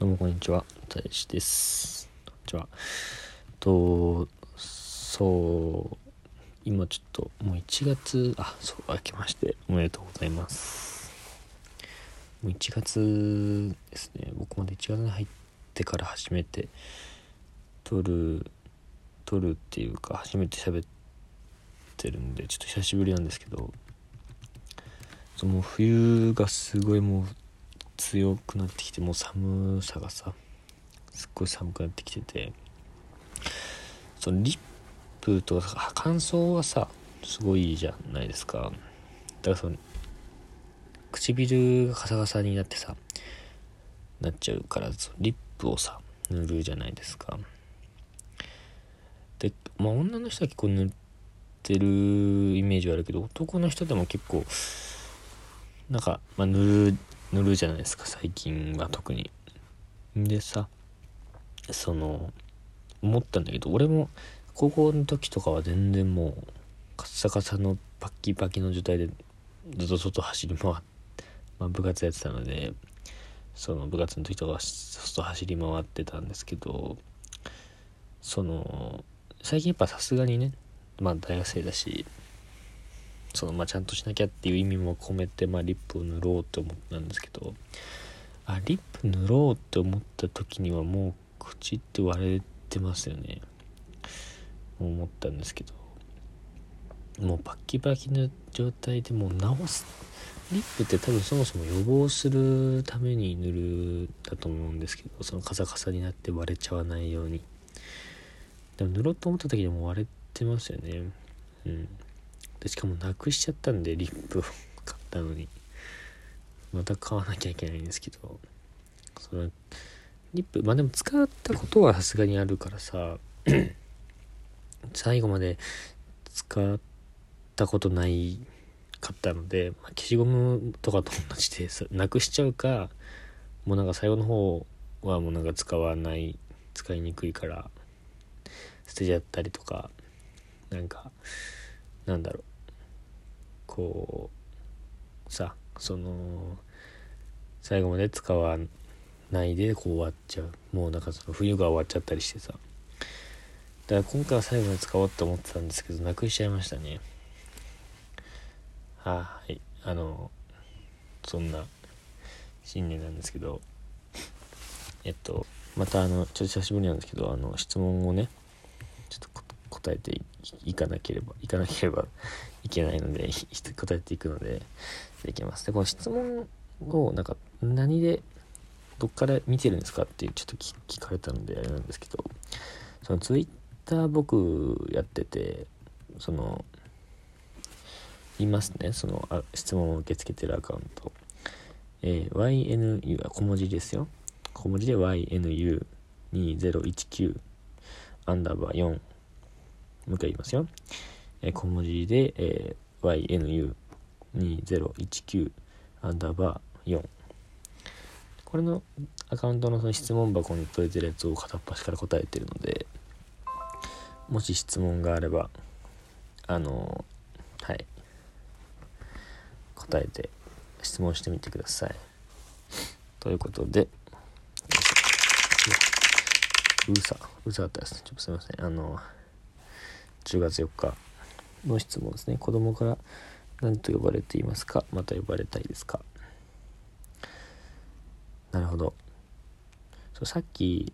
どうもこんにちは、大志です。こんにちは。と、そう、今ちょっともう1月、あ、そう、明けましておめでとうございます。もう1月ですね、僕まで1月に入ってから初めて撮る、撮るっていうか、初めて喋ってるんで、ちょっと久しぶりなんですけど、そうもう冬がすごいもう強くなってきてもう寒さがさすっごい寒くなってきててそのリップとか乾燥はさすごいじゃないですか。だからその唇がカサカサになってさなっちゃうからそのリップをさ塗るじゃないですか。でまあ女の人は結構塗ってるイメージはあるけど男の人でも結構なんか、まあ、塗る塗るじゃないですか最近は特に。でさその思ったんだけど俺も高校の時とかは全然もうカッサカサのパッキパキの状態でずっと外走り回って、まあ、部活やってたのでその部活の時とかは外走り回ってたんですけどその最近やっぱさすがにねまあ大学生だしそのまあちゃんとしなきゃっていう意味も込めて、まあ、リップを塗ろうって思ったんですけどあリップ塗ろうって思った時にはもう口って割れてますよね。思ったんですけど。もうパッキパキの状態でもう直す。リップって多分そもそも予防するために塗るだと思うんですけどそのカサカサになって割れちゃわないように。でも塗ろうと思った時にも割れてますよね。うん。でしかもなくしちゃったんでリップを買ったのに。また買わなきゃいけないんですけど。そのリップまあでも使ったことはさすがにあるからさ最後まで使ったことないかったので、まあ、消しゴムとかと同じでさなくしちゃうかもうなんか最後の方はもうなんか使わない使いにくいから捨てちゃったりとかなんかなんだろう。こうさその最後まで使わないでこう終わっちゃう。もうなんかその冬が終わっちゃったりしてさ。だから今回は最後まで使おうって思ってたんですけどなくしちゃいましたね。はい。あのそんな新年なんですけど。えっとまたあのちょっと久しぶりなんですけどあの質問をね答えていかなければいかなければいけないので答えていくのでいきます。でこの質問をなんか何でどっから見てるんですかっていうちょっと聞かれたのであれなんですけどそのツイッター僕やっててそのいますね。そのあ質問を受け付けてるアカウント、えー、YNU 小文字ですよ。小文字で YNU2019 アンダーバー4もう一回言いますよ。えー、小文字で、えー、YNU2019 アンダーバー4。これのアカウントのその質問箱に取れてるやつを片っ端から答えてるので、もし質問があれば、あのー、はい。答えて質問してみてください。ということで、うさ、うさだったです。ちょっとすいません。あの、10月4日の質問ですね。子供から何と呼ばれていますか？また呼ばれたいですか？なるほど。そうさっき、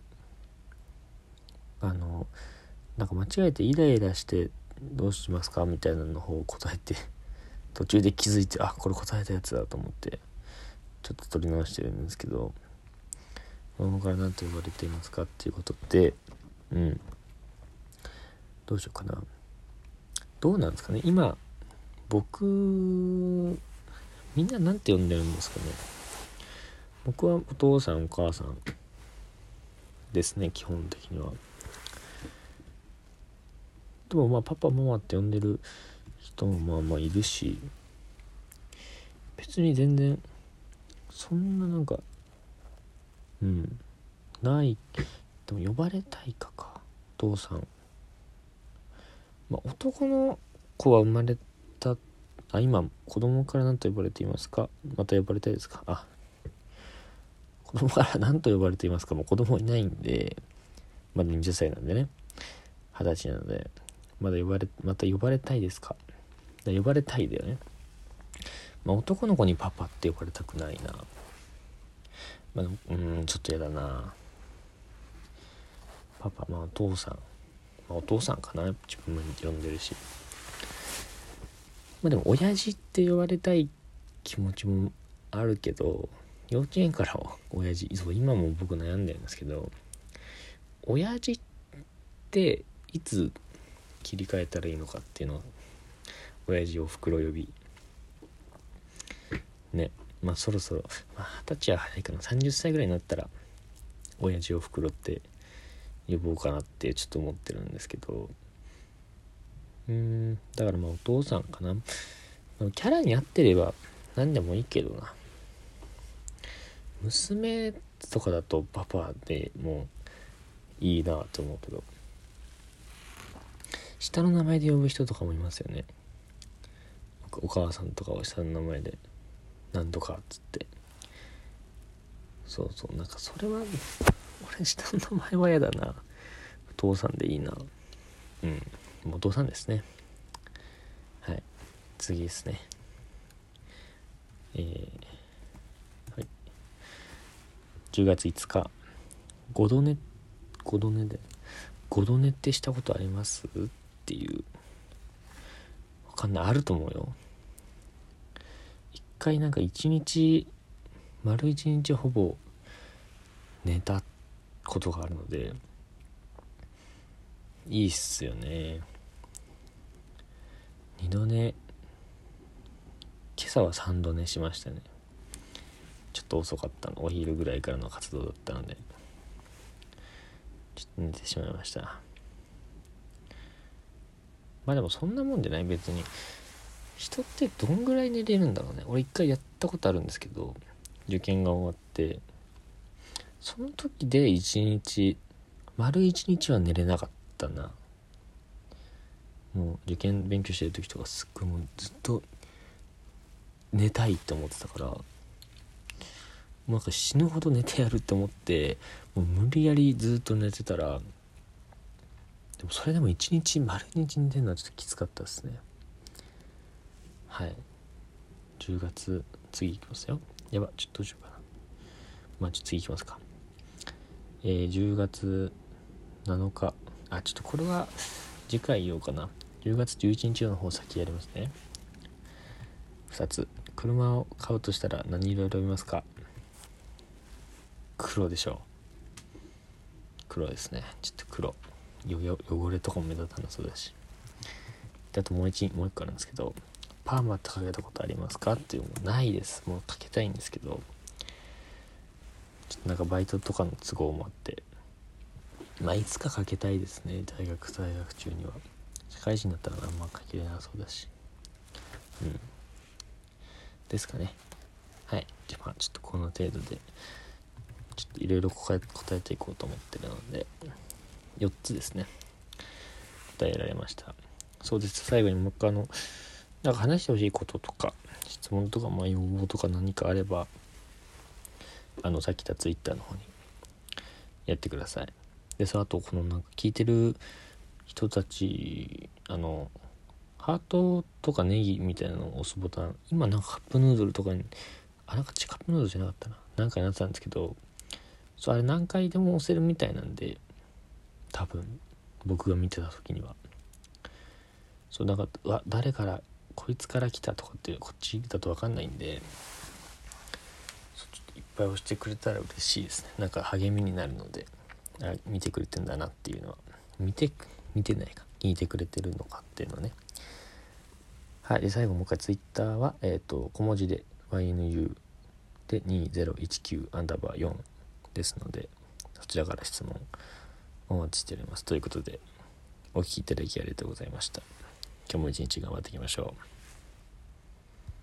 あの、なんか間違えてイライラしてどうしますか？みたいなの方を答えて、途中で気づいて、あ、これ答えたやつだと思って、ちょっと取り直してるんですけど、子供から何と呼ばれていますか？っていうことで、うん。どうしようかな。どうなんですかね今、僕、みんな何て呼んでるんですかね僕はお父さんお母さんですね、基本的には。でもまあパパママって呼んでる人もまあまあいるし、別に全然、そんななんか、うん。ない。でも呼ばれたいかか。お父さん。まあ、男の子は生まれた。あ、今、子供から何と呼ばれていますか？また呼ばれたいですか？あ。子供から何と呼ばれていますか？もう子供いないんでまだ20歳なんでね。二十歳なのでまだ呼ばれまた呼ばれたいですか？呼ばれたいだよね。まあ、男の子にパパって呼ばれたくないな。まあ、うんちょっとやだな。パパまあお父さん、まあ、お父さんかな自分も呼んでるし。まあでも親父って呼ばれたい気持ちもあるけど幼稚園から親父そう今も僕悩んでるんですけど親父っていつ切り替えたらいいのかっていうのは親父を袋呼び。ねまあそろそろまあ二十歳は早いかな。30歳ぐらいになったら親父を袋って呼ぼうかなってちょっと思ってるんですけど。うんだからまあお父さんかな。キャラに合ってれば何でもいいけどな。娘とかだとパパでもいいなと思うけど。下の名前で呼ぶ人とかもいますよね。お母さんとかは下の名前でなんとかっつって。そうそうなんかそれは俺下の名前は嫌だな。父さんでいいな。うん。お父さんですね。はい。次ですね。えー、はい。10月5日。5度寝5度寝で。5度寝ってしたことあります？っていう。わかんない。あると思うよ。一回なんか一日丸一日ほぼ寝たっことがあるのでいいっすよね。二度寝。今朝は3度寝しましたね。ちょっと遅かったの。お昼ぐらいからの活動だったので。ちょっと寝てしまいました。まあでもそんなもんじゃない。別に。人ってどんぐらい寝れるんだろうね。俺一回やったことあるんですけど受験が終わって。その時で一日丸一日は寝れなかったな。もう受験勉強してる時とかすっごいもうずっと寝たいって思ってたから。もうなんか死ぬほど寝てやるって思ってもう無理やりずっと寝てたらでもそれでも一日丸一日寝てるのはちょっときつかったですね。はい。10月次いきますよ。やばちょっとどうしようかな。まあちょっと次いきますか。えー、10月7日。あちょっとこれは次回言おうかな。10月11日の方先やりますね。2つ。車を買うとしたら何色選びますか？黒でしょう。黒ですね。ちょっと黒。汚れとかも目立たなそうだし。あともう一もう一個あるんですけどパーマってかけたことありますか？っていうのもないです。もうかけたいんですけど。ちょっとなんかバイトとかの都合もあってまあいつかかけたいですね大学在学中には。社会人だったらあんまかけれなそうだし。うん。ですかね。はい。じゃあまあちょっとこの程度でちょっといろいろ答えていこうと思ってるので4つですね。答えられました。そうです。最後にもう一回あのなんか話してほしいこととか質問とかまあ要望とか何かあればあのさっき言った Twitter の方にやってください。でさあとこのなんか聞いてる人たちあのハートとかネギみたいなのを押すボタン今なんかカップヌードルとかにあなんかカップヌードルじゃなかったな。何かになってたんですけどそうあれ何回でも押せるみたいなんで多分僕が見てた時には。そうだかわ誰からこいつから来たとかってこっちだと分かんないんでぱい押してくれたら嬉しいですね。なんか励みになるのであ見てくれてんだなっていうのは。見て見てないか。聞いてくれてるのかっていうのね。はい。で最後もう一回 Twitter は、えーと、小文字で YNU で2019アンダーバー4ですのでそちらから質問お待ちしております。ということでお聴きいただきありがとうございました。今日も一日頑張っていきましょう。